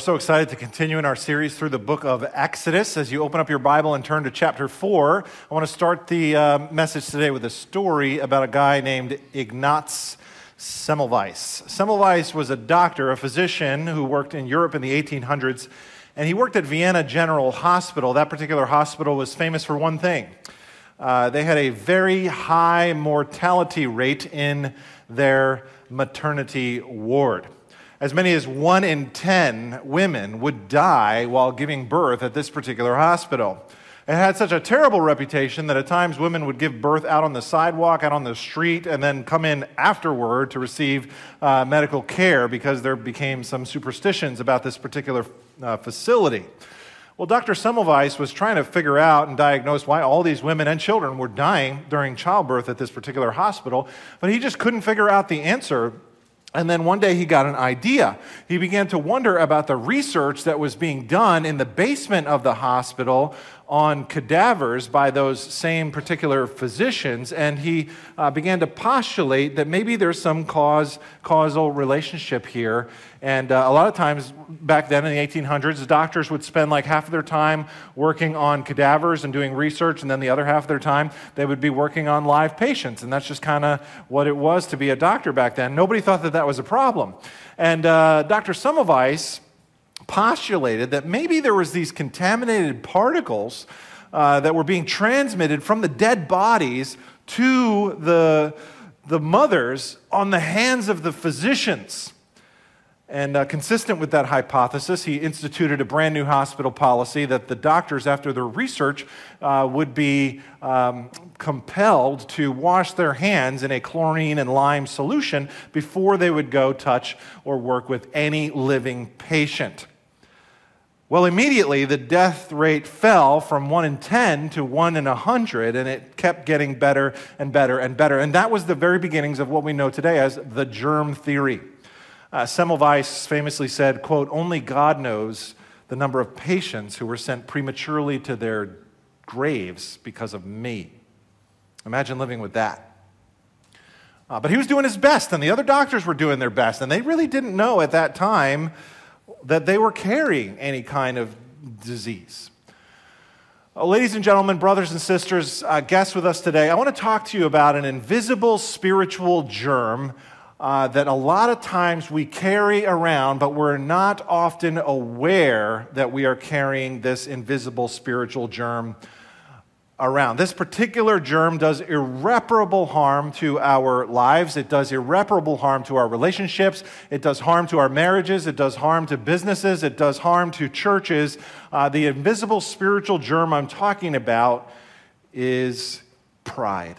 We're so excited to continue in our series through the book of Exodus. As you open up your Bible and turn to chapter 4, I want to start the uh, message today with a story about a guy named Ignaz Semmelweis. Semmelweis was a doctor, a physician who worked in Europe in the 1800s, and he worked at Vienna General Hospital. That particular hospital was famous for one thing uh, they had a very high mortality rate in their maternity ward. As many as one in 10 women would die while giving birth at this particular hospital. It had such a terrible reputation that at times women would give birth out on the sidewalk, out on the street, and then come in afterward to receive uh, medical care because there became some superstitions about this particular uh, facility. Well, Dr. Semmelweis was trying to figure out and diagnose why all these women and children were dying during childbirth at this particular hospital, but he just couldn't figure out the answer and then one day he got an idea. He began to wonder about the research that was being done in the basement of the hospital on cadavers by those same particular physicians, and he uh, began to postulate that maybe there's some cause, causal relationship here. And uh, a lot of times back then in the 1800s, doctors would spend like half of their time working on cadavers and doing research, and then the other half of their time they would be working on live patients. And that's just kind of what it was to be a doctor back then. Nobody thought that that was a problem. And uh, Dr. Semmelweis postulated that maybe there was these contaminated particles uh, that were being transmitted from the dead bodies to the, the mothers on the hands of the physicians. And uh, consistent with that hypothesis, he instituted a brand new hospital policy that the doctors, after their research, uh, would be um, compelled to wash their hands in a chlorine and lime solution before they would go touch or work with any living patient. Well, immediately the death rate fell from 1 in 10 to 1 in 100, and it kept getting better and better and better. And that was the very beginnings of what we know today as the germ theory. Uh, Semmelweis famously said, quote, only God knows the number of patients who were sent prematurely to their graves because of me. Imagine living with that. Uh, but he was doing his best, and the other doctors were doing their best, and they really didn't know at that time that they were carrying any kind of disease. Uh, ladies and gentlemen, brothers and sisters, uh, guests with us today, I want to talk to you about an invisible spiritual germ uh, that a lot of times we carry around, but we're not often aware that we are carrying this invisible spiritual germ around. This particular germ does irreparable harm to our lives. It does irreparable harm to our relationships. It does harm to our marriages. It does harm to businesses. It does harm to churches. Uh, the invisible spiritual germ I'm talking about is pride.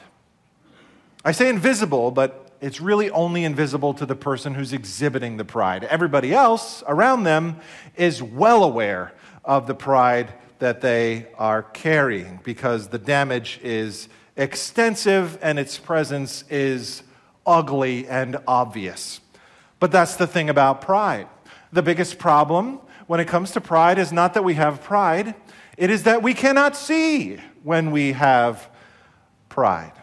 I say invisible, but it's really only invisible to the person who's exhibiting the pride. Everybody else around them is well aware of the pride that they are carrying because the damage is extensive and its presence is ugly and obvious. But that's the thing about pride. The biggest problem when it comes to pride is not that we have pride, it is that we cannot see when we have pride.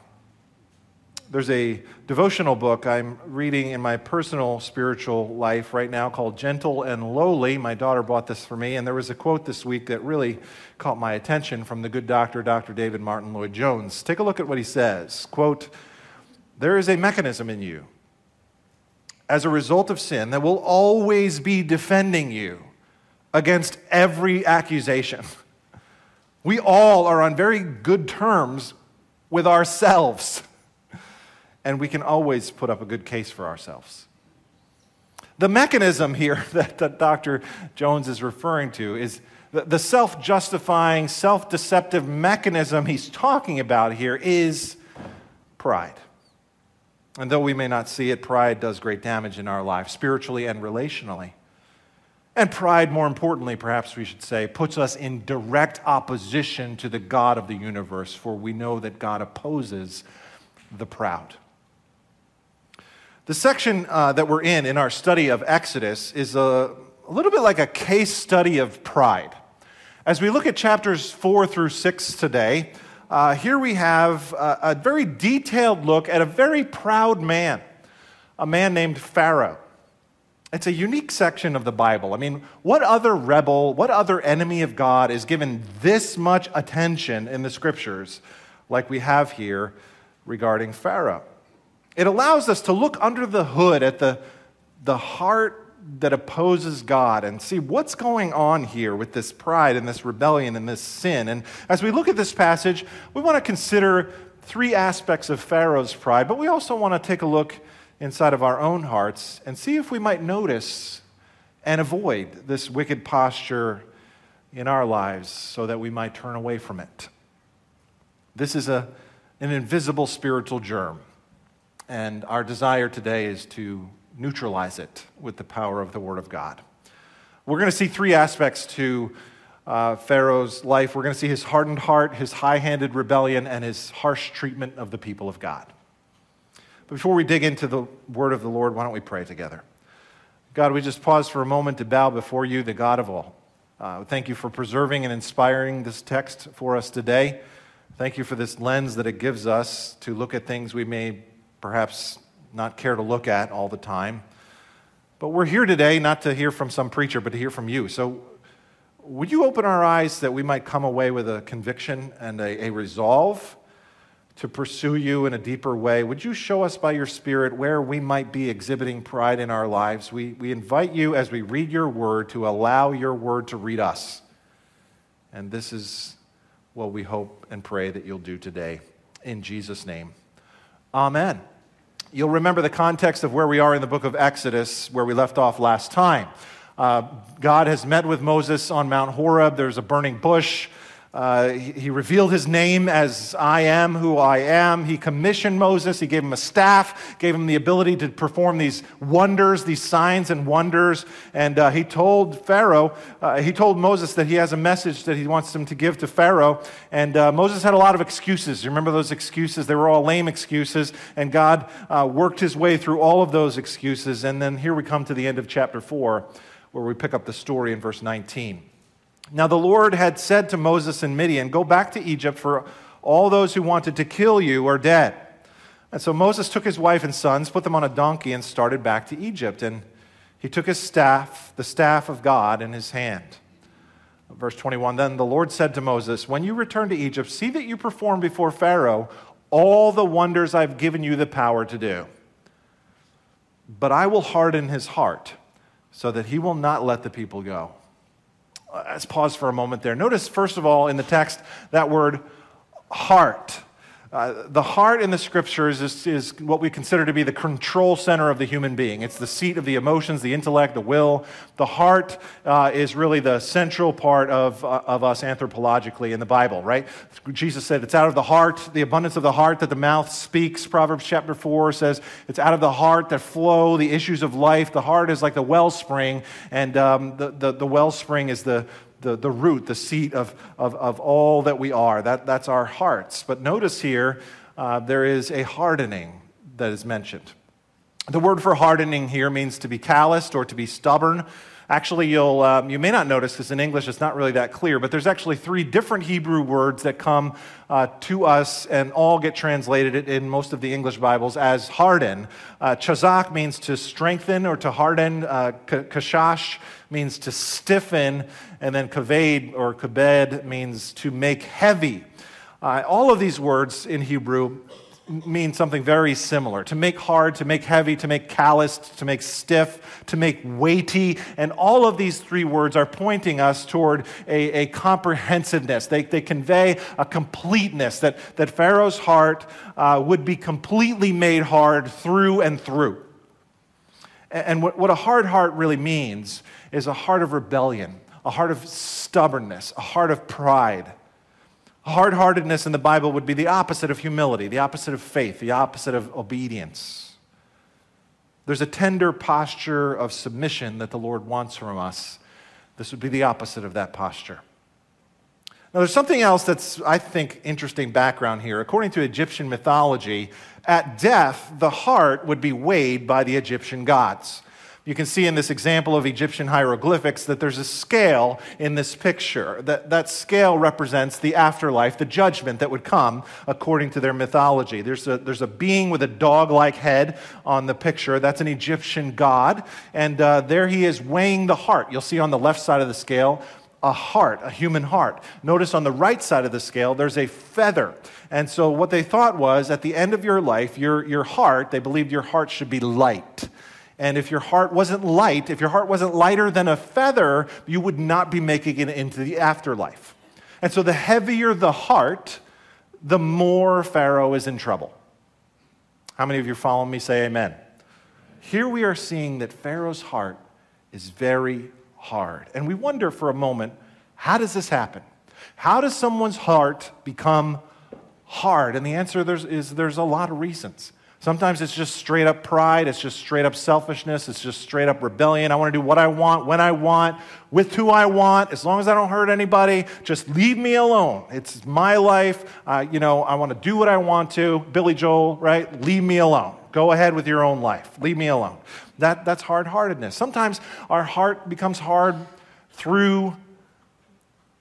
There's a devotional book I'm reading in my personal spiritual life right now called Gentle and Lowly. My daughter bought this for me, and there was a quote this week that really caught my attention from the good doctor, Dr. David Martyn Lloyd Jones. Take a look at what he says. Quote, There is a mechanism in you as a result of sin that will always be defending you against every accusation. We all are on very good terms with ourselves and we can always put up a good case for ourselves. The mechanism here that, that Dr. Jones is referring to is the, the self justifying, self deceptive mechanism he's talking about here is pride. And though we may not see it, pride does great damage in our life, spiritually and relationally. And pride, more importantly, perhaps we should say, puts us in direct opposition to the God of the universe, for we know that God opposes the proud. The section uh, that we're in in our study of Exodus is a, a little bit like a case study of pride. As we look at chapters four through six today, uh, here we have a, a very detailed look at a very proud man, a man named Pharaoh. It's a unique section of the Bible. I mean, what other rebel, what other enemy of God is given this much attention in the scriptures like we have here regarding Pharaoh? It allows us to look under the hood at the, the heart that opposes God and see what's going on here with this pride and this rebellion and this sin. And as we look at this passage, we want to consider three aspects of Pharaoh's pride, but we also want to take a look inside of our own hearts and see if we might notice and avoid this wicked posture in our lives so that we might turn away from it. This is a, an invisible spiritual germ, and our desire today is to neutralize it with the power of the Word of God. We're going to see three aspects to uh, Pharaoh's life. We're going to see his hardened heart, his high handed rebellion, and his harsh treatment of the people of God. But before we dig into the word of the Lord, why don't we pray together? God, we just pause for a moment to bow before you, the God of all. Uh, thank you for preserving and inspiring this text for us today. Thank you for this lens that it gives us to look at things we may perhaps not care to look at all the time. But we're here today not to hear from some preacher, but to hear from you. So, would you open our eyes that we might come away with a conviction and a, a resolve to pursue you in a deeper way. Would you show us by your Spirit where we might be exhibiting pride in our lives? We, we invite you as we read your word to allow your word to read us. And this is what we hope and pray that you'll do today. In Jesus' name, amen. You'll remember the context of where we are in the book of Exodus, where we left off last time. Uh, God has met with Moses on Mount Horeb. There's a burning bush. Uh, he, he, revealed his name as I am who I am. He commissioned Moses. He gave him a staff, gave him the ability to perform these wonders, these signs and wonders. And uh, he told Pharaoh, uh, he told Moses that he has a message that he wants him to give to Pharaoh. And uh, Moses had a lot of excuses. You remember those excuses? They were all lame excuses. And God uh, worked his way through all of those excuses. And then here we come to the end of chapter 4, where we pick up the story in verse 19. Now, the Lord had said to Moses and Midian, Go back to Egypt, for all those who wanted to kill you are dead. And so Moses took his wife and sons, put them on a donkey, and started back to Egypt. And he took his staff, the staff of God, in his hand. Verse 21 Then the Lord said to Moses, When you return to Egypt, see that you perform before Pharaoh all the wonders I've given you the power to do. But I will harden his heart so that he will not let the people go. Let's pause for a moment there. Notice, first of all, in the text, that word heart. Uh, the heart in the scriptures is, is, what we consider to be the control center of the human being. It's the seat of the emotions, the intellect, the will. The heart uh, is really the central part of, uh, of us anthropologically in the Bible, right? Jesus said, It's out of the heart, the abundance of the heart, that the mouth speaks. Proverbs chapter 4 says, It's out of the heart that flow the issues of life. The heart is like the wellspring, and um, the, the, the wellspring is the, the, the root, the seat of, of, of all that we are. That, that's our hearts. But notice here, uh, there is a hardening that is mentioned. The word for hardening here means to be calloused or to be stubborn. Actually, you'll, um, you may not notice because in English it's not really that clear, but there's actually three different Hebrew words that come uh, to us and all get translated in most of the English Bibles as harden. Uh, chazak means to strengthen or to harden. Uh, kashash means to stiffen. And then kaved or kabed means to make heavy. Uh, all of these words in Hebrew mean something very similar to make hard, to make heavy, to make calloused, to make stiff, to make weighty. And all of these three words are pointing us toward a, a comprehensiveness. They, they convey a completeness, that, that Pharaoh's heart uh, would be completely made hard through and through. And what, what a hard heart really means is a heart of rebellion, a heart of stubbornness, a heart of pride. Hard heartedness in the Bible would be the opposite of humility, the opposite of faith, the opposite of obedience. There's a tender posture of submission that the Lord wants from us. This would be the opposite of that posture. Now, there's something else that's, I think, interesting background here. According to Egyptian mythology, at death, the heart would be weighed by the Egyptian gods You can see in this example of Egyptian hieroglyphics that there's a scale in this picture. That, that scale represents the afterlife, the judgment that would come according to their mythology. There's a, there's a being with a dog like head on the picture. That's an Egyptian god. And uh, there he is weighing the heart. You'll see on the left side of the scale a heart, a human heart. Notice on the right side of the scale, there's a feather. And so, what they thought was at the end of your life, your, your heart, they believed your heart should be light. And if your heart wasn't light, if your heart wasn't lighter than a feather, you would not be making it into the afterlife. And so the heavier the heart, the more Pharaoh is in trouble. How many of you following me? Say amen. Here we are seeing that Pharaoh's heart is very hard. And we wonder for a moment how does this happen? How does someone's heart become hard? And the answer is there's a lot of reasons. Sometimes it's just straight up pride, it's just straight up selfishness, it's just straight up rebellion. I want to do what I want, when I want, with who I want, as long as I don't hurt anybody. Just leave me alone. It's my life. Uh, you know, I want to do what I want to. Billy Joel, right? Leave me alone. Go ahead with your own life. Leave me alone. That, that's hard heartedness. Sometimes our heart becomes hard through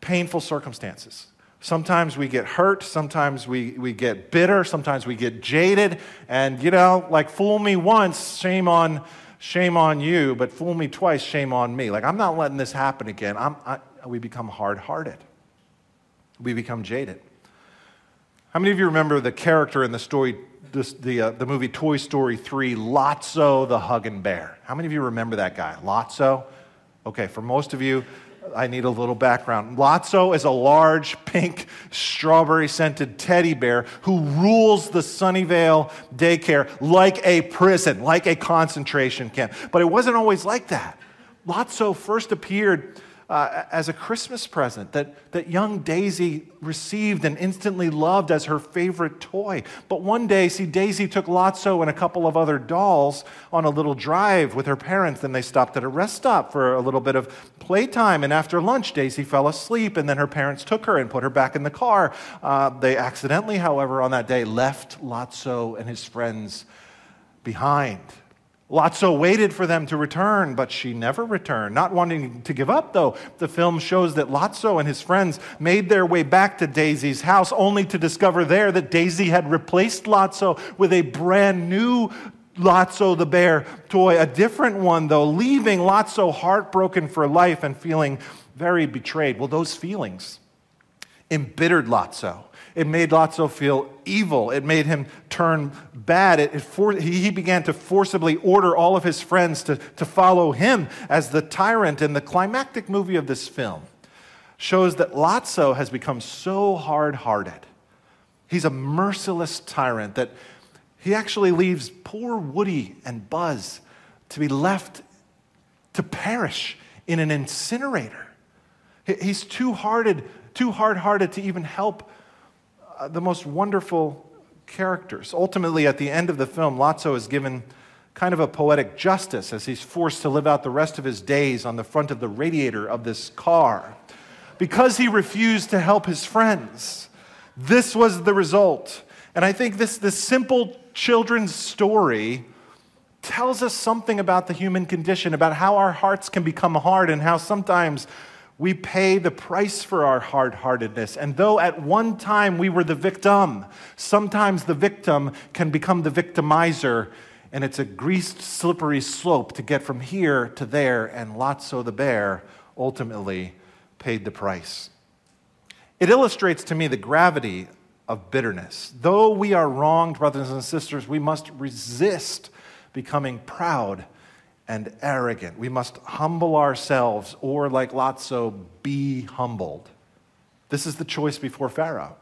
painful circumstances. Sometimes we get hurt, sometimes we, we get bitter, sometimes we get jaded, and you know, like fool me once, shame on shame on you, but fool me twice, shame on me. Like I'm not letting this happen again. I'm, I, we become hard-hearted. We become jaded. How many of you remember the character in the story, this, the, uh, the movie Toy Story 3, Lotso the Hugging Bear? How many of you remember that guy? Lotso? Okay, for most of you, I need a little background. Lotso is a large, pink, strawberry scented teddy bear who rules the Sunnyvale daycare like a prison, like a concentration camp. But it wasn't always like that. Lotso first appeared uh, as a Christmas present that, that young Daisy received and instantly loved as her favorite toy. But one day, see, Daisy took Lotso and a couple of other dolls on a little drive with her parents. Then they stopped at a rest stop for a little bit of playtime. And after lunch, Daisy fell asleep, and then her parents took her and put her back in the car. Uh, they accidentally, however, on that day, left Lotso and his friends behind. Lotso waited for them to return, but she never returned. Not wanting to give up, though, the film shows that Lotso and his friends made their way back to Daisy's house, only to discover there that Daisy had replaced Lotso with a brand new Lotso the bear toy, a different one, though, leaving Lotso heartbroken for life and feeling very betrayed. Well, those feelings embittered Lotso. It made Lotso feel evil. It made him turn bad. It, it for, he began to forcibly order all of his friends to, to follow him as the tyrant. And the climactic movie of this film shows that Lotso has become so hard hearted. He's a merciless tyrant that he actually leaves poor Woody and Buzz to be left to perish in an incinerator. He's too hearted, too hard-hearted to even help the most wonderful characters. Ultimately, at the end of the film, Lotso is given kind of a poetic justice as he's forced to live out the rest of his days on the front of the radiator of this car because he refused to help his friends. This was the result. And I think this, this simple children's story tells us something about the human condition, about how our hearts can become hard and how sometimes we pay the price for our hard heartedness. And though at one time we were the victim, sometimes the victim can become the victimizer. And it's a greased, slippery slope to get from here to there. And Lotso the bear ultimately paid the price. It illustrates to me the gravity of bitterness. Though we are wronged, brothers and sisters, we must resist becoming proud and arrogant. We must humble ourselves, or like Lotso, be humbled. This is the choice before Pharaoh.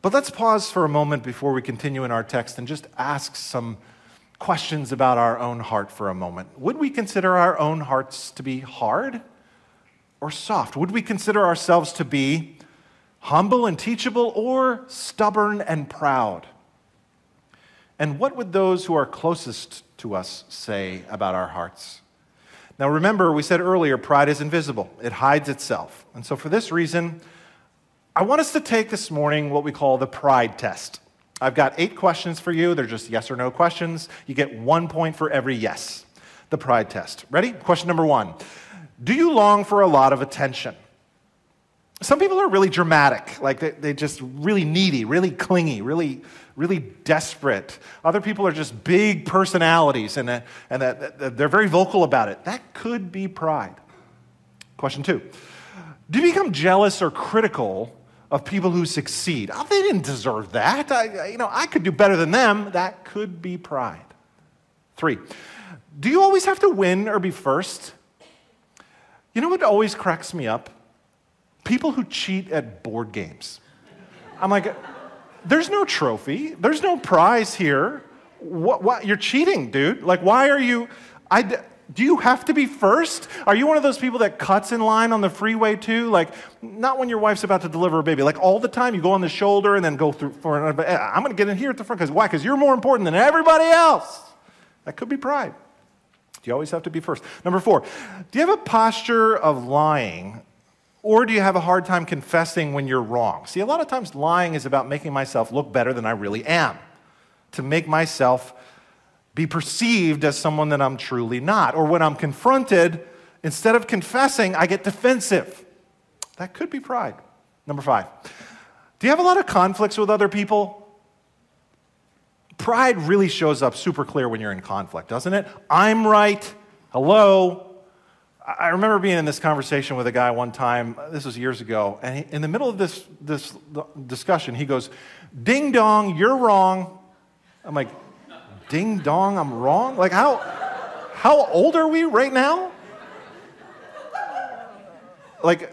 But let's pause for a moment before we continue in our text and just ask some questions about our own heart for a moment. Would we consider our own hearts to be hard or soft? Would we consider ourselves to be humble and teachable or stubborn and proud? And what would those who are closest to us say about our hearts? Now, remember, we said earlier, pride is invisible, it hides itself. And so, for this reason, I want us to take this morning what we call the pride test. I've got eight questions for you. They're just yes or no questions. You get one point for every yes. the pride test. Ready? Question number one Do you long for a lot of attention? Some people are really dramatic, like they, they just really needy, really clingy, really, really desperate. Other people are just big personalities and, uh, and that, that they're very vocal about it. That could be pride. Question two Do you become jealous or critical of people who succeed? Oh, they didn't deserve that. I, you know, I could do better than them. That could be pride. Three, do you always have to win or be first? You know what always cracks me up? People who cheat at board games. I'm like, there's no trophy, there's no prize here. What, what, you're cheating, dude. Like, why are you? I, do you have to be first? Are you one of those people that cuts in line on the freeway too? Like, not when your wife's about to deliver a baby. Like, all the time you go on the shoulder and then go through for another. I'm going to get in here at the front because why? Because you're more important than everybody else. That could be pride. Do you always have to be first? Number four, do you have a posture of lying or do you have a hard time confessing when you're wrong? See, a lot of times lying is about making myself look better than I really am, to make myself be perceived as someone that I'm truly not. Or when I'm confronted, instead of confessing, I get defensive. That could be pride. Number five, do you have a lot of conflicts with other people? Pride really shows up super clear when you're in conflict, doesn't it? I'm right. Hello. I remember being in this conversation with a guy one time, this was years ago, and he, in the middle of this, this discussion, he goes, Ding dong, you're wrong. I'm like, Ding dong, I'm wrong? Like, how, how old are we right now? Like,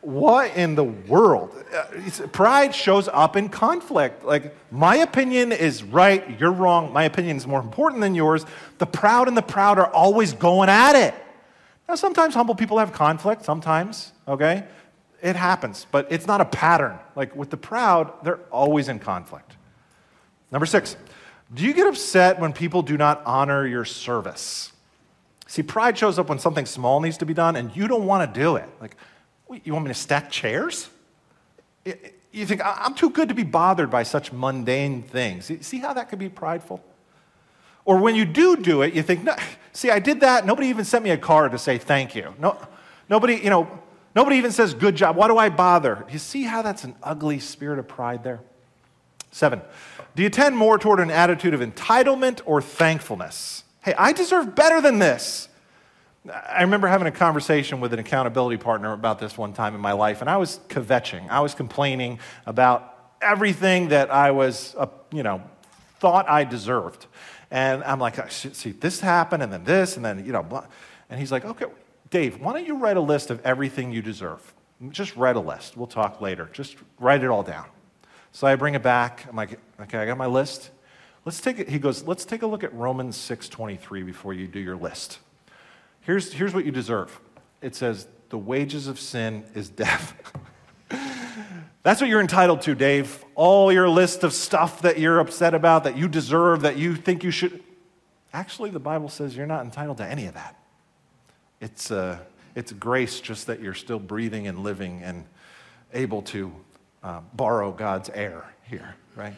what in the world? Uh, pride shows up in conflict. Like, my opinion is right, you're wrong. My opinion is more important than yours. The proud and the proud are always going at it. Now, sometimes humble people have conflict, sometimes, okay? It happens, but it's not a pattern. Like with the proud, they're always in conflict. Number six, do you get upset when people do not honor your service? See, pride shows up when something small needs to be done and you don't want to do it. Like, you want me to stack chairs? You think, I'm too good to be bothered by such mundane things. See how that could be prideful? Or when you do do it, you think, no, see, I did that. Nobody even sent me a card to say thank you. No, nobody, you know, nobody even says good job. Why do I bother? You see how that's an ugly spirit of pride there? Seven, do you tend more toward an attitude of entitlement or thankfulness? Hey, I deserve better than this. I remember having a conversation with an accountability partner about this one time in my life, and I was kvetching. I was complaining about everything that I was, uh, you know, thought I deserved. And I'm like, oh, see, this happened, and then this, and then, you know, and he's like, okay, Dave, why don't you write a list of everything you deserve? Just write a list. We'll talk later. Just write it all down. So I bring it back. I'm like, okay, I got my list. Let's take it. He goes, let's take a look at Romans 6:23 before you do your list. Here's, here's what you deserve. It says, the wages of sin is death. That's what you're entitled to, Dave. All your list of stuff that you're upset about, that you deserve, that you think you should. Actually, the Bible says you're not entitled to any of that. It's, uh, it's grace just that you're still breathing and living and able to uh, borrow God's air here, right?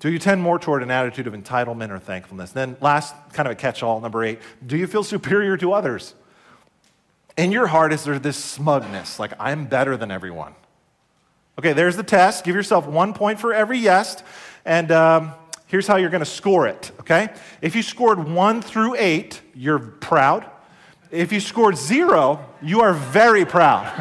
Do you tend more toward an attitude of entitlement or thankfulness? Then, last kind of a catch all, number eight, do you feel superior to others? In your heart, is there this smugness, like I'm better than everyone? Okay, there's the test. Give yourself one point for every yes. And um, here's how you're going to score it, okay? If you scored one through eight, you're proud. If you scored zero, you are very proud.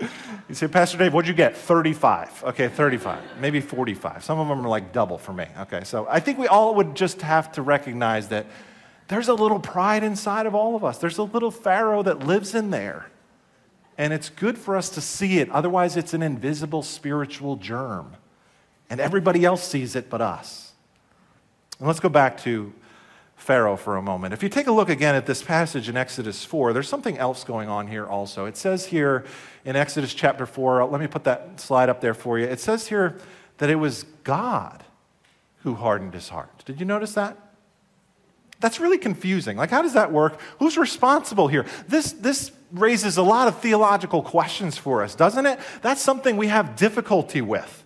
you say, Pastor Dave, what'd you get? 35. Okay, 35, maybe 45. Some of them are like double for me. Okay, so I think we all would just have to recognize that there's a little pride inside of all of us. There's a little Pharaoh that lives in there. And it's good for us to see it. Otherwise, it's an invisible spiritual germ. And everybody else sees it but us. And let's go back to Pharaoh for a moment. If you take a look again at this passage in Exodus 4, there's something else going on here also. It says here in Exodus chapter 4, let me put that slide up there for you. It says here that it was God who hardened his heart. Did you notice that? That's really confusing. Like, how does that work? Who's responsible here? This, this raises a lot of theological questions for us, doesn't it? That's something we have difficulty with.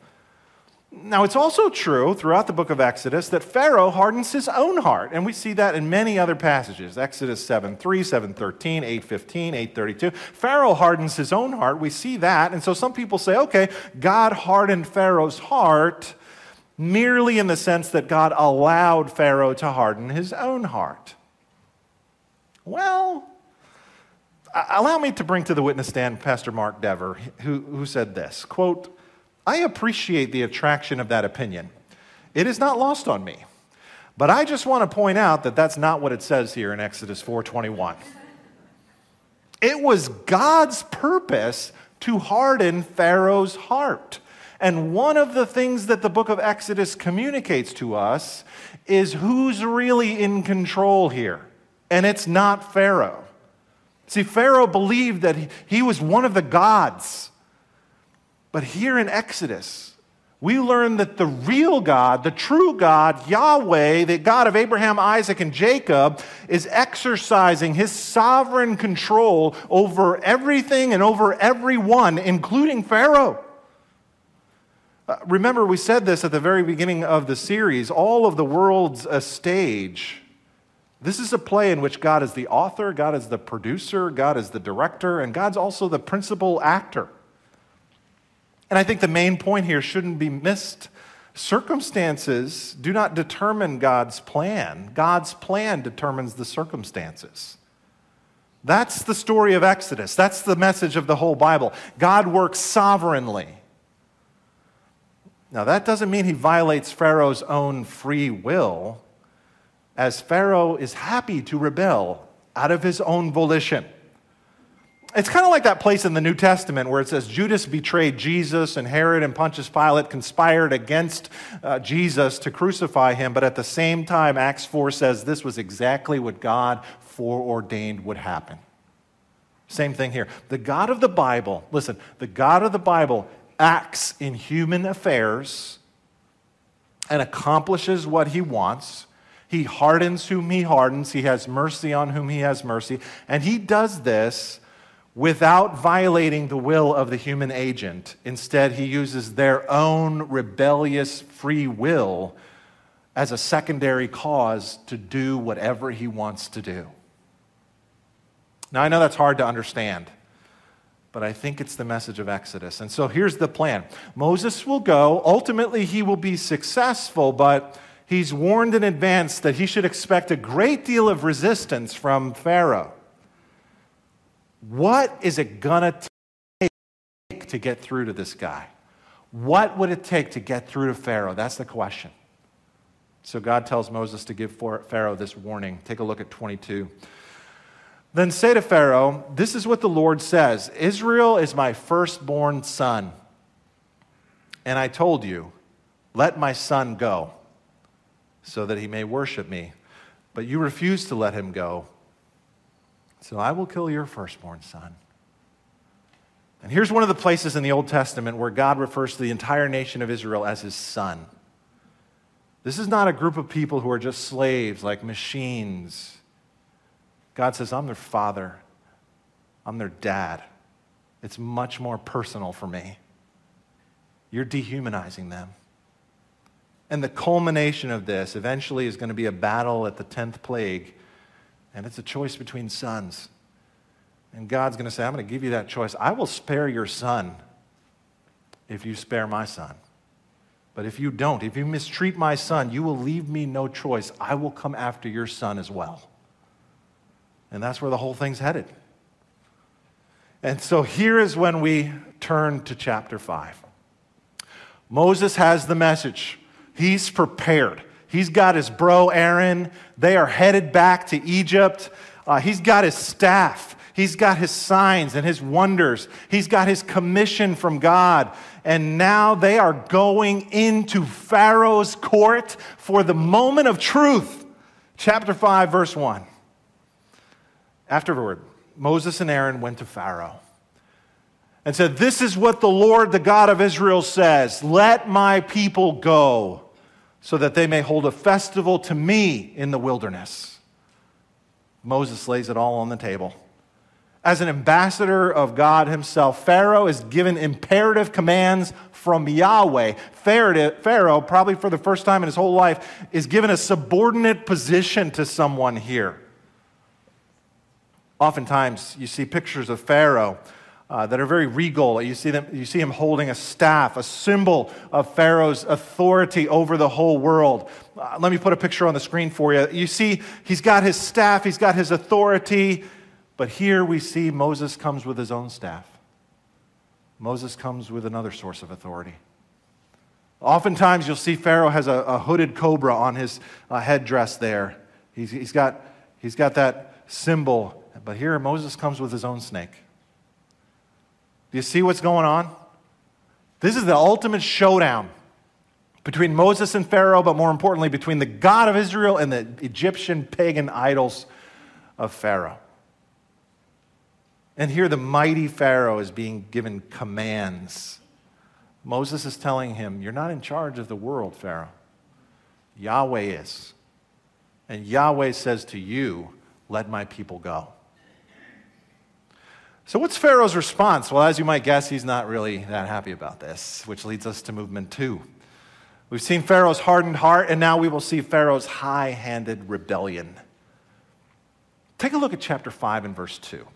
Now, it's also true throughout the book of Exodus that Pharaoh hardens his own heart. And we see that in many other passages Exodus 7 3, 7 13, 8 15, 8 32. Pharaoh hardens his own heart. We see that. And so some people say, okay, God hardened Pharaoh's heart merely in the sense that God allowed Pharaoh to harden his own heart. Well, allow me to bring to the witness stand Pastor Mark Dever, who, who said this quote, I appreciate the attraction of that opinion. It is not lost on me. But I just want to point out that that's not what it says here in Exodus 4:21. It was God's purpose to harden Pharaoh's heart. And one of the things that the book of Exodus communicates to us is who's really in control here. And it's not Pharaoh. See, Pharaoh believed that he was one of the gods but here in Exodus, we learn that the real God, the true God, Yahweh, the God of Abraham, Isaac, and Jacob, is exercising his sovereign control over everything and over everyone, including Pharaoh. Uh, remember, we said this at the very beginning of the series all of the world's a stage. This is a play in which God is the author, God is the producer, God is the director, and God's also the principal actor. And I think the main point here shouldn't be missed. Circumstances do not determine God's plan, God's plan determines the circumstances. That's the story of Exodus. That's the message of the whole Bible. God works sovereignly. Now, that doesn't mean he violates Pharaoh's own free will, as Pharaoh is happy to rebel out of his own volition. It's kind of like that place in the New Testament where it says Judas betrayed Jesus and Herod and Pontius Pilate conspired against uh, Jesus to crucify him, but at the same time, Acts 4 says this was exactly what God foreordained would happen. Same thing here. The God of the Bible, listen, the God of the Bible acts in human affairs and accomplishes what he wants. He hardens whom he hardens, he has mercy on whom he has mercy, and he does this without violating the will of the human agent. Instead, he uses their own rebellious free will as a secondary cause to do whatever he wants to do. Now, I know that's hard to understand, but I think it's the message of Exodus. And so here's the plan Moses will go. Ultimately, he will be successful, but he's warned in advance that he should expect a great deal of resistance from Pharaoh. What is it going to take to get through to this guy? What would it take to get through to Pharaoh? That's the question. So God tells Moses to give Pharaoh this warning. Take a look at 22. Then say to Pharaoh, This is what the Lord says Israel is my firstborn son. And I told you, Let my son go, so that he may worship me. But you refuse to let him go. So I will kill your firstborn son. And here's one of the places in the Old Testament where God refers to the entire nation of Israel as his son. This is not a group of people who are just slaves, like machines. God says, I'm their father, I'm their dad. It's much more personal for me. You're dehumanizing them. And the culmination of this eventually is going to be a battle at the 10th plague and it's a choice between sons. And God's going to say, I'm going to give you that choice. I will spare your son if you spare my son. But if you don't, if you mistreat my son, you will leave me no choice. I will come after your son as well. And that's where the whole thing's headed. And so here is when we turn to chapter 5. Moses has the message, he's prepared. He's got his bro Aaron. They are headed back to Egypt. Uh, he's got his staff. He's got his signs and his wonders. He's got his commission from God. And now they are going into Pharaoh's court for the moment of truth. Chapter 5, verse 1. Afterward, Moses and Aaron went to Pharaoh and said, This is what the Lord, the God of Israel, says Let my people go so that they may hold a festival to me in the wilderness. Moses lays it all on the table. as an ambassador of God Himself. Pharaoh is given imperative commands from Yahweh. Pharaoh, probably for the first time in his whole life, is given a subordinate position to someone here. Oftentimes, you see pictures of Pharaoh uh, that are very regal. You see, them, you see him holding a staff, a symbol of Pharaoh's authority over the whole world. Uh, let me put a picture on the screen for you. You see, he's got his staff, he's got his authority, but here we see Moses comes with his own staff. Moses comes with another source of authority. Oftentimes, you'll see Pharaoh has a, a hooded cobra on his uh, headdress there. He's, he's, got, he's got that symbol, but here Moses comes with his own snake. Do you see what's going on? This is the ultimate showdown between Moses and Pharaoh, but more importantly, between the God of Israel and the Egyptian pagan idols of Pharaoh. And here the mighty Pharaoh is being given commands. Moses is telling him, You're not in charge of the world, Pharaoh. Yahweh is. And Yahweh says to you, Let my people go. So, what's Pharaoh's response? Well, as you might guess, he's not really that happy about this, which leads us to movement two. We've seen Pharaoh's hardened heart, and now we will see Pharaoh's high handed rebellion. Take a look at chapter 5 and verse 2.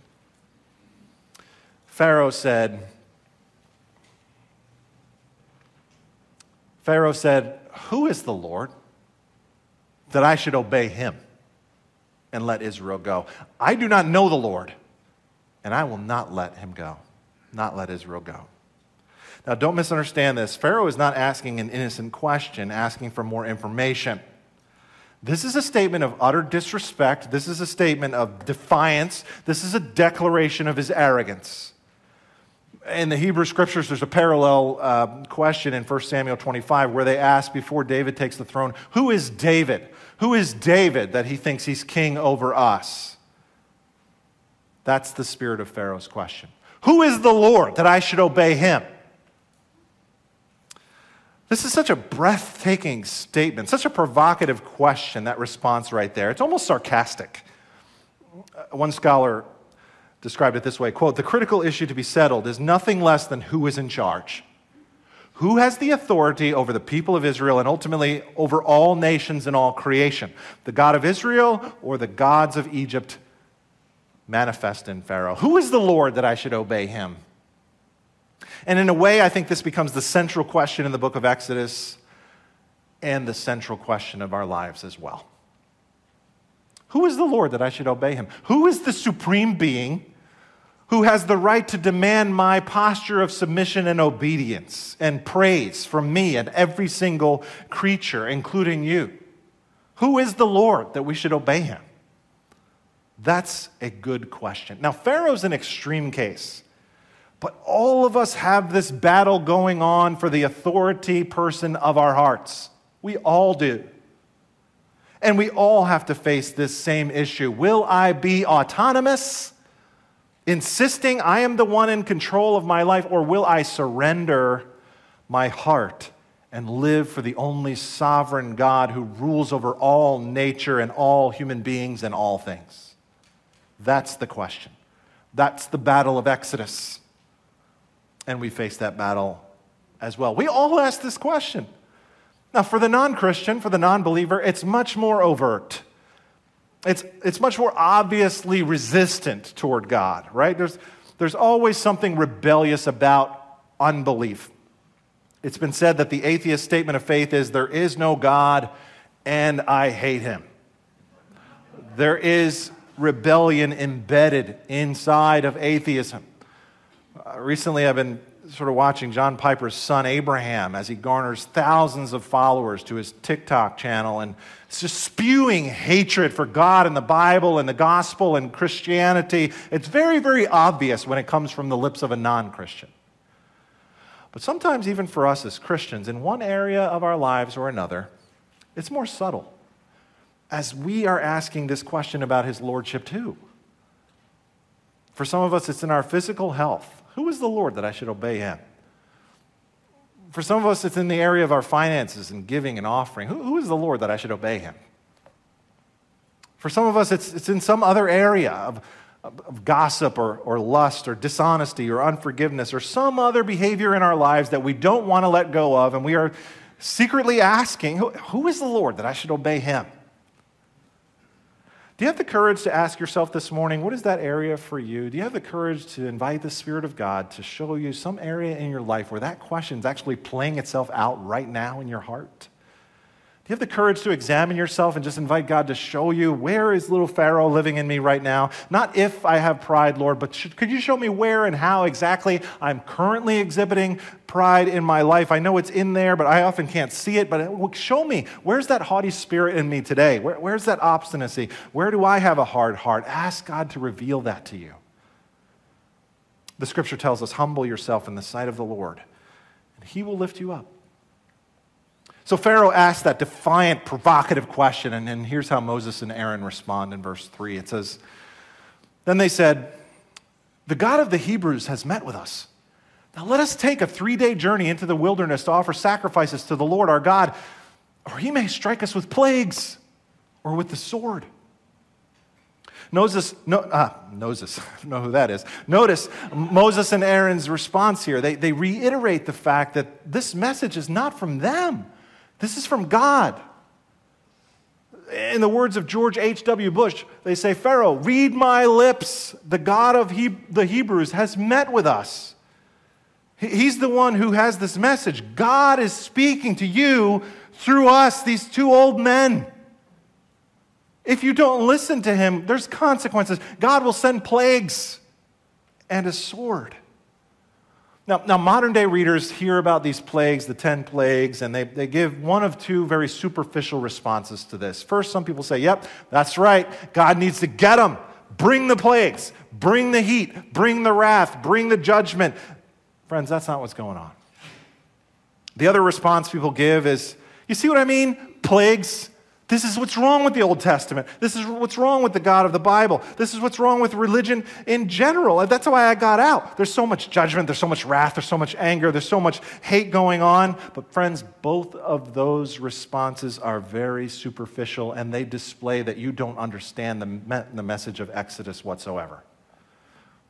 Pharaoh said, Pharaoh said, Who is the Lord that I should obey him and let Israel go? I do not know the Lord and I will not let him go, not let Israel go. Now, don't misunderstand this. Pharaoh is not asking an innocent question, asking for more information. This is a statement of utter disrespect. This is a statement of defiance. This is a declaration of his arrogance. In the Hebrew scriptures, there's a parallel uh, question in 1 Samuel 25 where they ask before David takes the throne, Who is David? Who is David that he thinks he's king over us? That's the spirit of Pharaoh's question. Who is the Lord that I should obey him? This is such a breathtaking statement, such a provocative question, that response right there. It's almost sarcastic. Uh, one scholar described it this way quote, the critical issue to be settled is nothing less than who is in charge. Who has the authority over the people of Israel and ultimately over all nations and all creation? The God of Israel or the gods of Egypt manifest in Pharaoh. Who is the Lord that I should obey him? And in a way, I think this becomes the central question in the book of Exodus and the central question of our lives as well. Who is the Lord that I should obey him? Who is the supreme being who has the right to demand my posture of submission and obedience and praise from me and every single creature, including you? Who is the Lord that we should obey him? That's a good question. Now, Pharaoh's an extreme case, but all of us have this battle going on for the authority person of our hearts. We all do. And we all have to face this same issue. Will I be autonomous, insisting I am the one in control of my life, or will I surrender my heart and live for the only sovereign God who rules over all nature and all human beings and all things? That's the question. That's the battle of Exodus. And we face that battle as well. We all ask this question. Now, for the non Christian, for the non believer, it's much more overt. It's, it's much more obviously resistant toward God, right? There's, there's always something rebellious about unbelief. It's been said that the atheist statement of faith is there is no God and I hate him. There is rebellion embedded inside of atheism. Uh, recently, I've been sort of watching John Piper's son Abraham as he garners thousands of followers to his TikTok channel and just spewing hatred for God and the Bible and the gospel and Christianity. It's very, very obvious when it comes from the lips of a non Christian. But sometimes, even for us as Christians, in one area of our lives or another, it's more subtle as we are asking this question about his lordship too. For some of us, it's in our physical health. Who is the Lord that I should obey him? For some of us, it's in the area of our finances and giving and offering. who, who is the Lord that I should obey him? For some of us, it's, it's in some other area of of gossip or, or lust or dishonesty or unforgiveness or some other behavior in our lives that we don't want to let go of, and we are secretly asking, Who, who is the Lord that I should obey him? Do you have the courage to ask yourself this morning, what is that area for you? Do you have the courage to invite the Spirit of God to show you some area in your life where that question is actually playing itself out right now in your heart? Do you have the courage to examine yourself and just invite God to show you where is little Pharaoh living in me right now? Not if I have pride, Lord, but should, could you show me where and how exactly I'm currently exhibiting pride in my life? I know it's in there, but I often can't see it. But show me where's that haughty spirit in me today? Where, where's that obstinacy? Where do I have a hard heart? Ask God to reveal that to you. The scripture tells us, humble yourself in the sight of the Lord, and he will lift you up. So Pharaoh asked that defiant, provocative question, and, and here's how Moses and Aaron respond in verse 3. It says, Then they said, The God of the Hebrews has met with us. Now let us take a three day journey into the wilderness to offer sacrifices to the Lord our God, or he may strike us with plagues or with the sword. Moses, no, ah, Moses, I don't know who that is. Notice Moses and Aaron's response here. They, they reiterate the fact that this message is not from them. This is from God. In the words of George H.W. Bush, they say, Pharaoh, read my lips. The God of he- the Hebrews has met with us. He's the one who has this message. God is speaking to you through us, these two old men. If you don't listen to him, there's consequences. God will send plagues and a sword. Now, now, modern day readers hear about these plagues, the 10 plagues, and they, they give one of two very superficial responses to this. First, some people say, yep, that's right. God needs to get them. Bring the plagues, bring the heat, bring the wrath, bring the judgment. Friends, that's not what's going on. The other response people give is, you see what I mean? Plagues, this is what's wrong with the Old Testament. This is what's wrong with the God of the Bible. This is what's wrong with religion in general. That's why I got out. There's so much judgment, there's so much wrath, there's so much anger, there's so much hate going on. But, friends, both of those responses are very superficial and they display that you don't understand the, me- the message of Exodus whatsoever.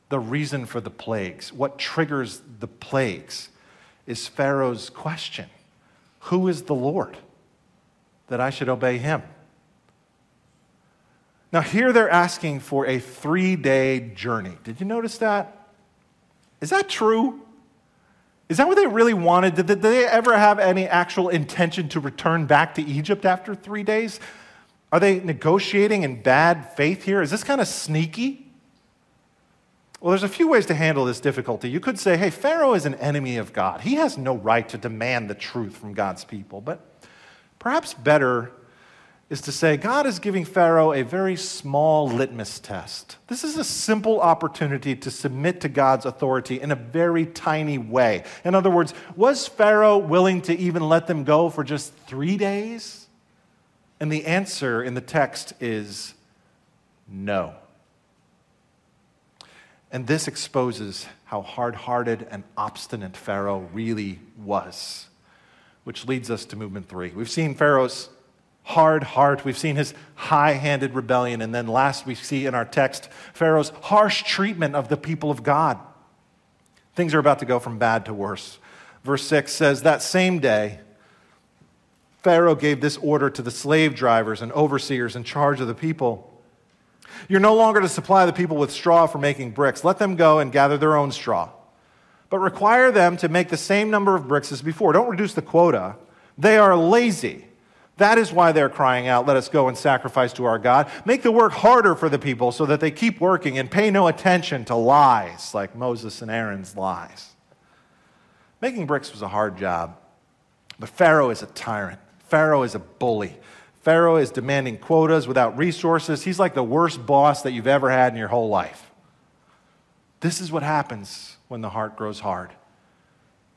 The reason for the plagues, what triggers the plagues, is Pharaoh's question Who is the Lord? That I should obey him. Now, here they're asking for a three day journey. Did you notice that? Is that true? Is that what they really wanted? Did they ever have any actual intention to return back to Egypt after three days? Are they negotiating in bad faith here? Is this kind of sneaky? Well, there's a few ways to handle this difficulty. You could say, hey, Pharaoh is an enemy of God. He has no right to demand the truth from God's people. But Perhaps better is to say God is giving Pharaoh a very small litmus test. This is a simple opportunity to submit to God's authority in a very tiny way. In other words, was Pharaoh willing to even let them go for just three days? And the answer in the text is no. And this exposes how hard hearted and obstinate Pharaoh really was which leads us to movement three. We've seen Pharaoh's hard heart, we've seen his high handed rebellion, and then last we see in our text Pharaoh's harsh treatment of the people of God. Things are about to go from bad to worse. Verse 6 says, That same day, Pharaoh gave this order to the slave drivers and overseers in charge of the people. You're no longer to supply the people with straw for making bricks. Let them go and gather their own straw but require them to make the same number of bricks as before. Don't reduce the quota. They are lazy. That is why they're crying out, Let us go and sacrifice to our God. Make the work harder for the people so that they keep working and pay no attention to lies like Moses and Aaron's lies. Making bricks was a hard job, but Pharaoh is a tyrant. Pharaoh is a bully. Pharaoh is demanding quotas without resources. He's like the worst boss that you've ever had in your whole life. This is what happens when the heart grows hard.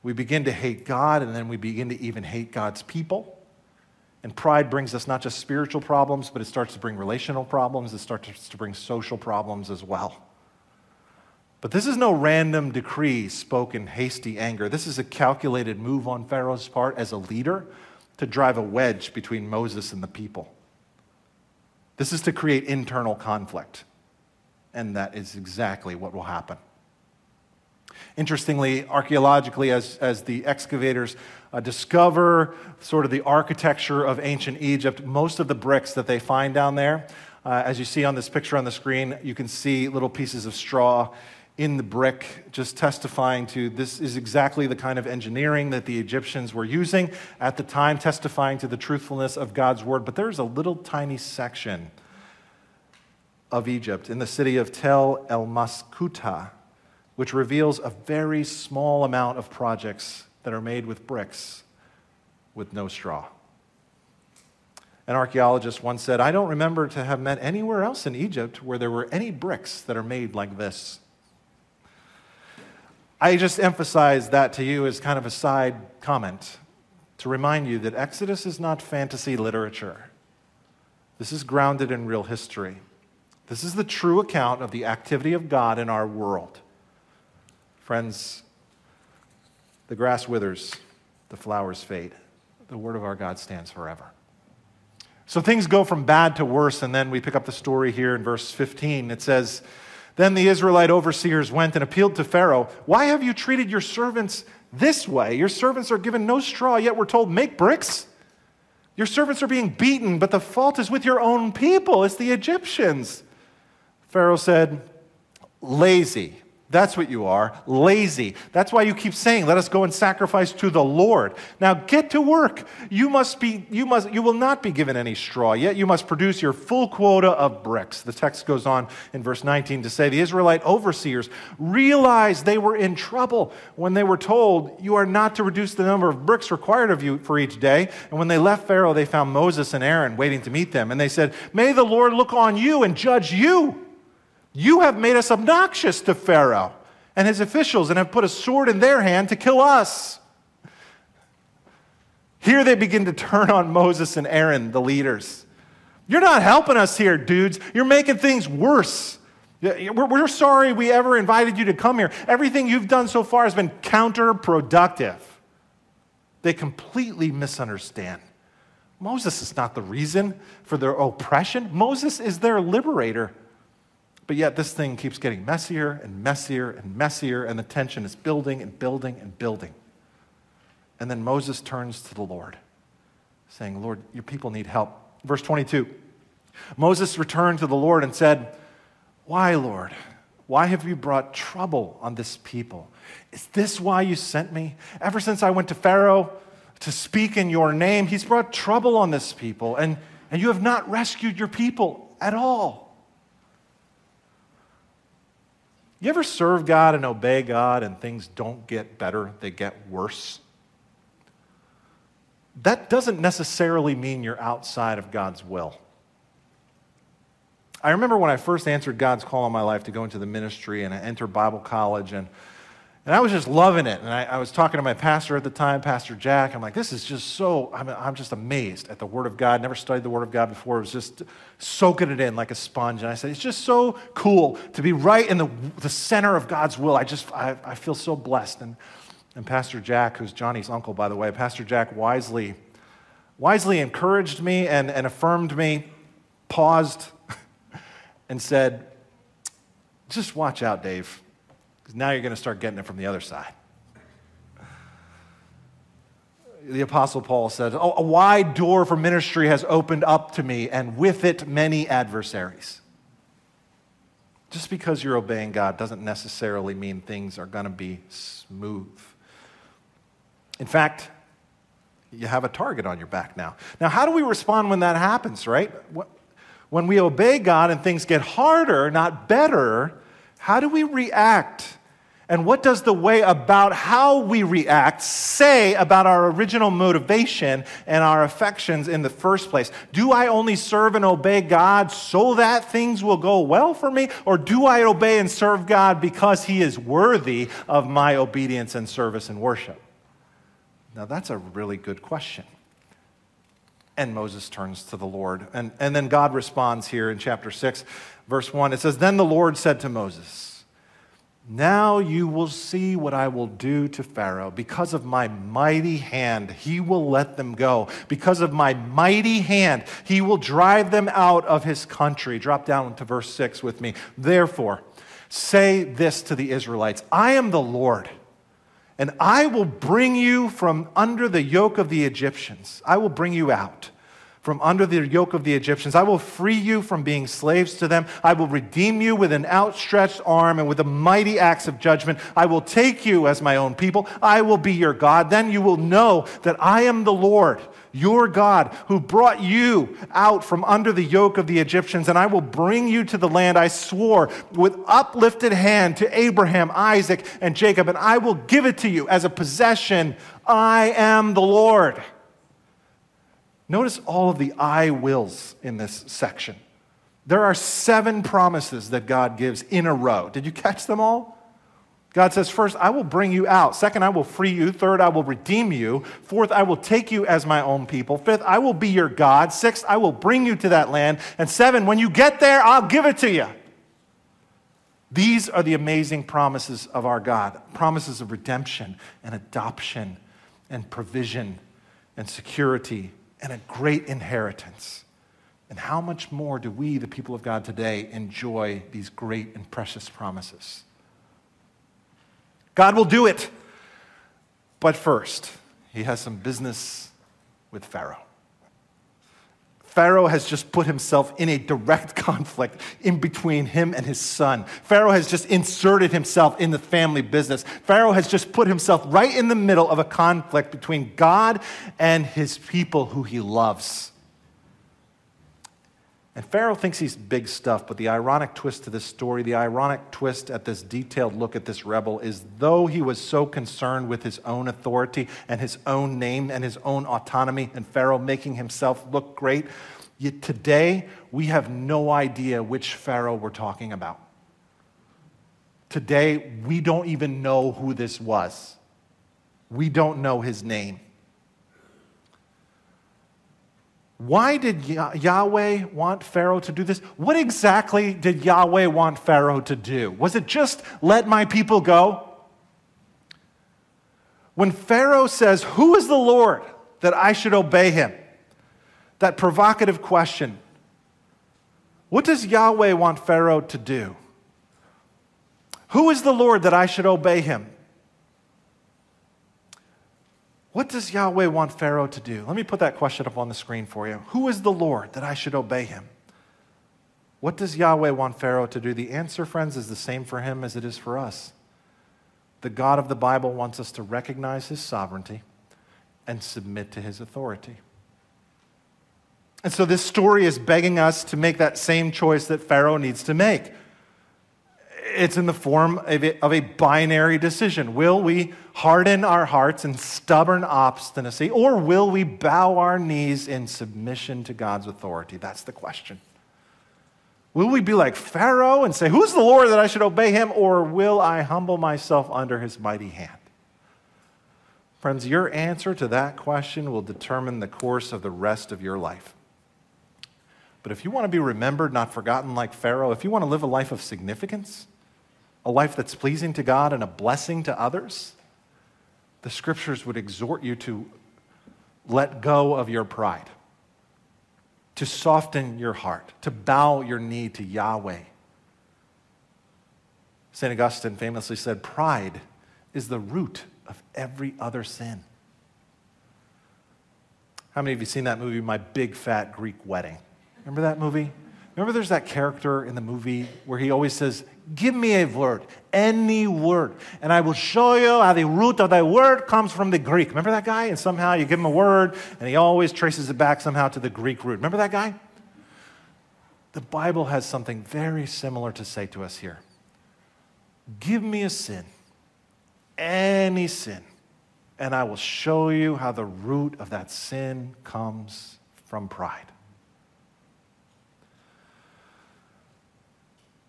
We begin to hate God, and then we begin to even hate God's people. And pride brings us not just spiritual problems, but it starts to bring relational problems, it starts to bring social problems as well. But this is no random decree spoken hasty anger. This is a calculated move on Pharaoh's part as a leader to drive a wedge between Moses and the people. This is to create internal conflict. And that is exactly what will happen. Interestingly, archaeologically, as, as the excavators uh, discover sort of the architecture of ancient Egypt, most of the bricks that they find down there, uh, as you see on this picture on the screen, you can see little pieces of straw in the brick, just testifying to this is exactly the kind of engineering that the Egyptians were using at the time, testifying to the truthfulness of God's word. But there's a little tiny section of Egypt in the city of Tel El Maskhuta, which reveals a very small amount of projects that are made with bricks with no straw. An archaeologist once said, I don't remember to have met anywhere else in Egypt where there were any bricks that are made like this. I just emphasize that to you as kind of a side comment to remind you that Exodus is not fantasy literature. This is grounded in real history. This is the true account of the activity of God in our world. Friends, the grass withers, the flowers fade. The word of our God stands forever. So things go from bad to worse, and then we pick up the story here in verse 15. It says, then the Israelite overseers went and appealed to Pharaoh, Why have you treated your servants this way? Your servants are given no straw, yet we're told, Make bricks. Your servants are being beaten, but the fault is with your own people. It's the Egyptians. Pharaoh said, Lazy. That's what you are, lazy. That's why you keep saying, "Let us go and sacrifice to the Lord." Now get to work. You must be you must you will not be given any straw, yet you must produce your full quota of bricks. The text goes on in verse 19 to say, "The Israelite overseers realized they were in trouble when they were told, "You are not to reduce the number of bricks required of you for each day." And when they left Pharaoh, they found Moses and Aaron waiting to meet them, and they said, "May the Lord look on you and judge you." You have made us obnoxious to Pharaoh and his officials and have put a sword in their hand to kill us. Here they begin to turn on Moses and Aaron, the leaders. You're not helping us here, dudes. You're making things worse. We're, sorry we ever invited you to come here. Everything you've done so far has been counterproductive. They completely misunderstand. Moses is not the reason for their oppression, Moses is their liberator. But yet, this thing keeps getting messier and messier and messier, and the tension is building and building and building. And then Moses turns to the Lord, saying, Lord, your people need help. Verse 22 Moses returned to the Lord and said, Why, Lord? Why have you brought trouble on this people? Is this why you sent me? Ever since I went to Pharaoh to speak in your name, he's brought trouble on this people, and, and you have not rescued your people at all. You ever serve God and obey God and things don't get better, they get worse? That doesn't necessarily mean you're outside of God's will. I remember when I first answered God's call on my life to go into the ministry and I entered Bible college and and I was just loving it. And I, I, was talking to my pastor at the time, Pastor Jack. I'm like, this is just so, I'm, I'm just amazed at the Word of God. Never studied the Word of God before. It was just soaking it in like a sponge. And I said, it's just so cool to be right in the, the center of God's will. I just, I, I feel so blessed. And, and Pastor Jack, who's Johnny's uncle, by the way, Pastor Jack wisely, wisely encouraged me and, and affirmed me, paused, and said, just watch out, Dave because now you're going to start getting it from the other side. The Apostle Paul said, oh, A wide door for ministry has opened up to me, and with it, many adversaries. Just because you're obeying God doesn't necessarily mean things are going to be smooth. In fact, you have a target on your back now. Now, how do we respond when that happens, right? When we obey God and things get harder, not better, how do we react? And what does the way about how we react say about our original motivation and our affections in the first place? Do I only serve and obey God so that things will go well for me? Or do I obey and serve God because He is worthy of my obedience and service and worship? Now, that's a really good question. And Moses turns to the Lord. And, and then God responds here in chapter 6, verse 1. It says, Then the Lord said to Moses, Now you will see what I will do to Pharaoh. Because of my mighty hand, he will let them go. Because of my mighty hand, he will drive them out of his country. Drop down to verse 6 with me. Therefore, say this to the Israelites I am the Lord, and I will bring you from under the yoke of the Egyptians. I will bring you out from under the yoke of the Egyptians. I will free you from being slaves to them. I will redeem you with an outstretched arm and with a mighty axe of judgment. I will take you as my own people. I will be your God. Then you will know that I am the Lord, your God, who brought you out from under the yoke of the Egyptians. And I will bring you to the land I swore with uplifted hand to Abraham, Isaac, and Jacob. And I will give it to you as a possession. I am the Lord. Notice all of the I wills in this section. There are seven promises that God gives in a row. Did you catch them all? God says, First, I will bring you out. Second, I will free you. Third, I will redeem you. Fourth, I will take you as my own people. Fifth, I will be your God. Sixth, I will bring you to that land. And seven, when you get there, I'll give it to you. These are the amazing promises of our God promises of redemption and adoption and provision and security and a great inheritance. And how much more do we, the people of God today, enjoy these great and precious promises? God will do it. But first, he has some business with Pharaoh. Pharaoh has just put himself in a direct conflict in between him and his son. Pharaoh has just inserted himself in the family business. Pharaoh has just put himself right in the middle of a conflict between God and his people who he loves. And Pharaoh thinks he's big stuff, but the ironic twist to this story, the ironic twist at this detailed look at this rebel is though he was so concerned with his own authority and his own name and his own autonomy, and Pharaoh making himself look great, yet today we have no idea which Pharaoh we're talking about. Today we don't even know who this was, we don't know his name. Why did Yahweh want Pharaoh to do this? What exactly did Yahweh want Pharaoh to do? Was it just let my people go? When Pharaoh says, Who is the Lord that I should obey him? That provocative question. What does Yahweh want Pharaoh to do? Who is the Lord that I should obey him? What does Yahweh want Pharaoh to do? Let me put that question up on the screen for you. Who is the Lord that I should obey him? What does Yahweh want Pharaoh to do? The answer, friends, is the same for him as it is for us. The God of the Bible wants us to recognize his sovereignty and submit to his authority. And so this story is begging us to make that same choice that Pharaoh needs to make it's in the form of a, of a, binary decision. Will we harden our hearts in stubborn obstinacy, or will we bow our knees in submission to God's authority? That's the question. Will we be like Pharaoh and say, Who's the Lord that I should obey him? Or will I humble myself under his mighty hand? Friends, your answer to that question will determine the course of the rest of your life. But if you want to be remembered, not forgotten like Pharaoh, if you want to live a life of significance, a life that's pleasing to God and a blessing to others, the scriptures would exhort you to let go of your pride, to soften your heart, to bow your knee to Yahweh. St. Augustine famously said, Pride is the root of every other sin. How many of you seen that movie, My Big Fat Greek Wedding? Remember that movie? Remember there's that character in the movie where he always says, Give me a word, any word, and I will show you how the root of that word comes from the Greek. Remember that guy? And somehow you give him a word, and he always traces it back somehow to the Greek root. Remember that guy? The Bible has something very similar to say to us here. Give me a sin, any sin, and I will show you how the root of that sin comes from pride.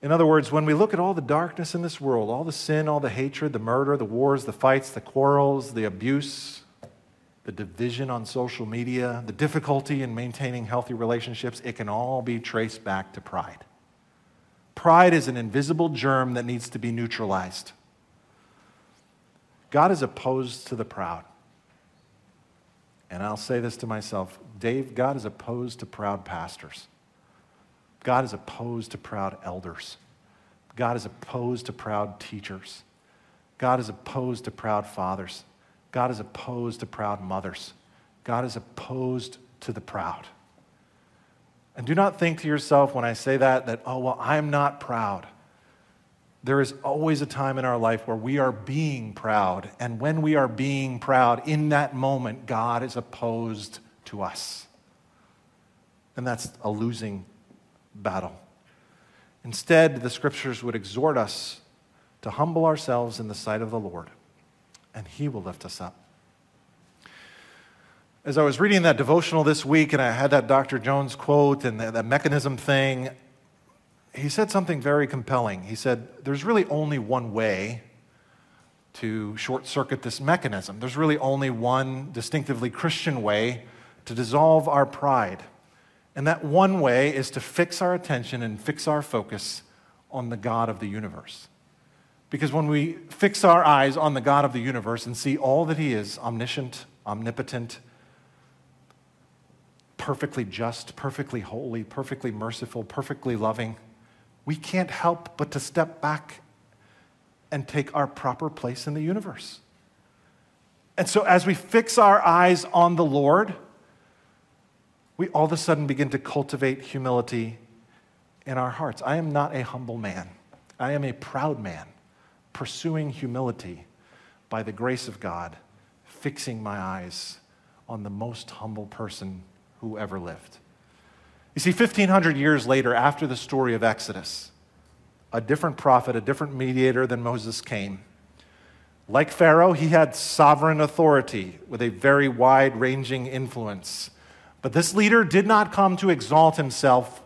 In other words, when we look at all the darkness in this world, all the sin, all the hatred, the murder, the wars, the fights, the quarrels, the abuse, the division on social media, the difficulty in maintaining healthy relationships, it can all be traced back to pride. Pride is an invisible germ that needs to be neutralized. God is opposed to the proud. And I'll say this to myself Dave, God is opposed to proud pastors. God is opposed to proud elders. God is opposed to proud teachers. God is opposed to proud fathers. God is opposed to proud mothers. God is opposed to the proud. And do not think to yourself when I say that, that, oh, well, I'm not proud. There is always a time in our life where we are being proud. And when we are being proud, in that moment, God is opposed to us. And that's a losing battle. Instead, the scriptures would exhort us to humble ourselves in the sight of the Lord, and He will lift us up. As I was reading that devotional this week, and I had that Dr. Jones quote and that, mechanism thing, he said something very compelling. He said, There's really only one way to short circuit this mechanism. There's really only one distinctively Christian way to dissolve our pride. And that one way is to fix our attention and fix our focus on the God of the universe. Because when we fix our eyes on the God of the universe and see all that He is omniscient, omnipotent, perfectly just, perfectly holy, perfectly merciful, perfectly loving, we can't help but to step back and take our proper place in the universe. And so, as we fix our eyes on the Lord, we all of a sudden begin to cultivate humility in our hearts. I am not a humble man, I am a proud man, pursuing humility by the grace of God, fixing my eyes on the most humble person who ever lived. You see, 1,500 years later, after the story of Exodus, a different prophet, a different mediator than Moses came. Like Pharaoh, he had sovereign authority with a very wide ranging influence. But this leader did not come to exalt himself.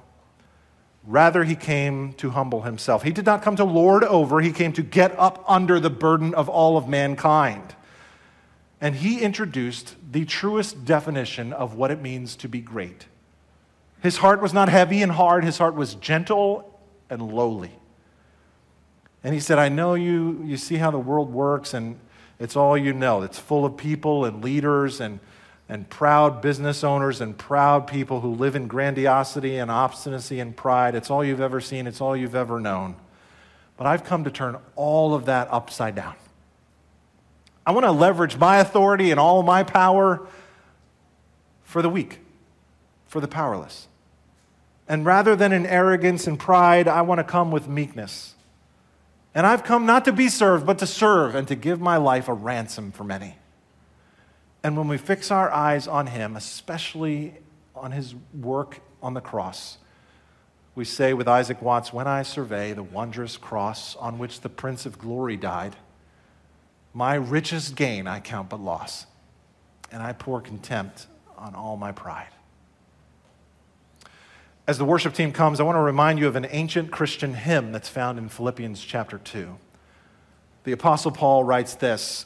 Rather, he came to humble himself. He did not come to lord over, he came to get up under the burden of all of mankind. And he introduced the truest definition of what it means to be great. His heart was not heavy and hard, his heart was gentle and lowly. And he said, I know you, you see how the world works, and it's all you know. It's full of people and leaders and, and proud business owners and proud people who live in grandiosity and obstinacy and pride. It's all you've ever seen, it's all you've ever known. But I've come to turn all of that upside down. I want to leverage my authority and all my power for the weak, for the powerless. And rather than in arrogance and pride, I want to come with meekness. And I've come not to be served, but to serve and to give my life a ransom for many. And when we fix our eyes on Him, especially on His work on the cross, we say with Isaac Watts, When I survey the wondrous cross on which the Prince of Glory died, my richest gain I count but loss, and I pour contempt on all my pride. As the worship team comes, I want to remind you of an ancient Christian hymn that's found in Philippians chapter 2. The Apostle Paul writes this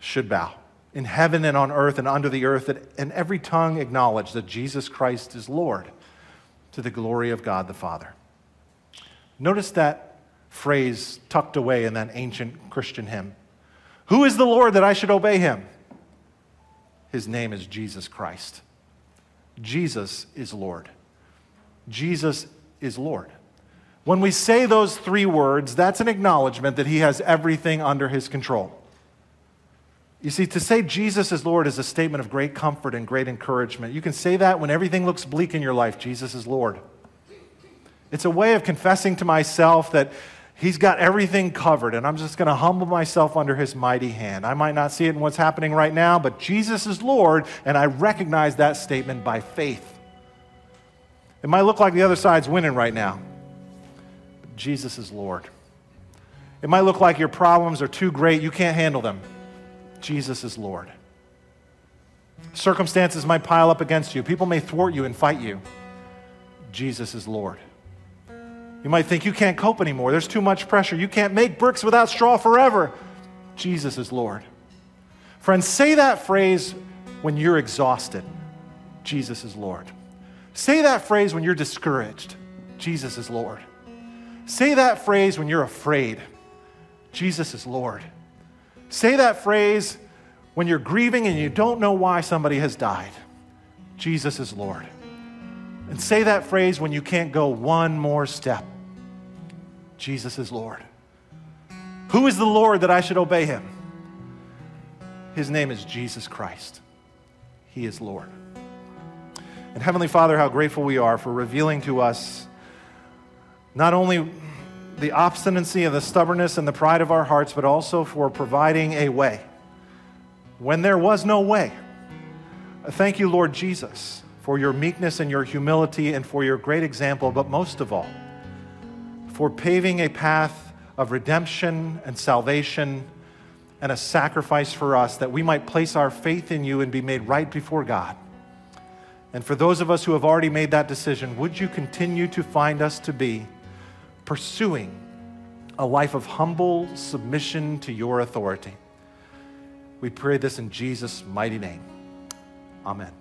should bow in heaven and on earth and under the earth, and every tongue acknowledge that Jesus Christ is Lord to the glory of God the Father. Notice that phrase tucked away in that ancient Christian hymn. Who is the Lord that I should obey him? His name is Jesus Christ. Jesus is Lord. Jesus is Lord. When we say those three words, that's an acknowledgement that he has everything under his control. You see, to say Jesus is Lord is a statement of great comfort and great encouragement. You can say that when everything looks bleak in your life Jesus is Lord. It's a way of confessing to myself that He's got everything covered, and I'm just going to humble myself under His mighty hand. I might not see it in what's happening right now, but Jesus is Lord, and I recognize that statement by faith. It might look like the other side's winning right now. Jesus is Lord. It might look like your problems are too great, you can't handle them. Jesus is Lord. Circumstances might pile up against you, people may thwart you and fight you. Jesus is Lord. You might think you can't cope anymore. There's too much pressure. You can't make bricks without straw forever. Jesus is Lord. Friends, say that phrase when you're exhausted. Jesus is Lord. Say that phrase when you're discouraged. Jesus is Lord. Say that phrase when you're afraid. Jesus is Lord. Say that phrase when you're grieving and you don't know why somebody has died. Jesus is Lord. And say that phrase when you can't go one more step. Jesus is Lord. Who is the Lord that I should obey him? His name is Jesus Christ. He is Lord. And Heavenly Father, how grateful we are for revealing to us not only the obstinacy and the stubbornness and the pride of our hearts, but also for providing a way when there was no way. Thank you, Lord Jesus, for your meekness and your humility and for your great example, but most of all, for paving a path of redemption and salvation and a sacrifice for us that we might place our faith in you and be made right before God. And for those of us who have already made that decision, would you continue to find us to be pursuing a life of humble submission to your authority? We pray this in Jesus' mighty name. Amen.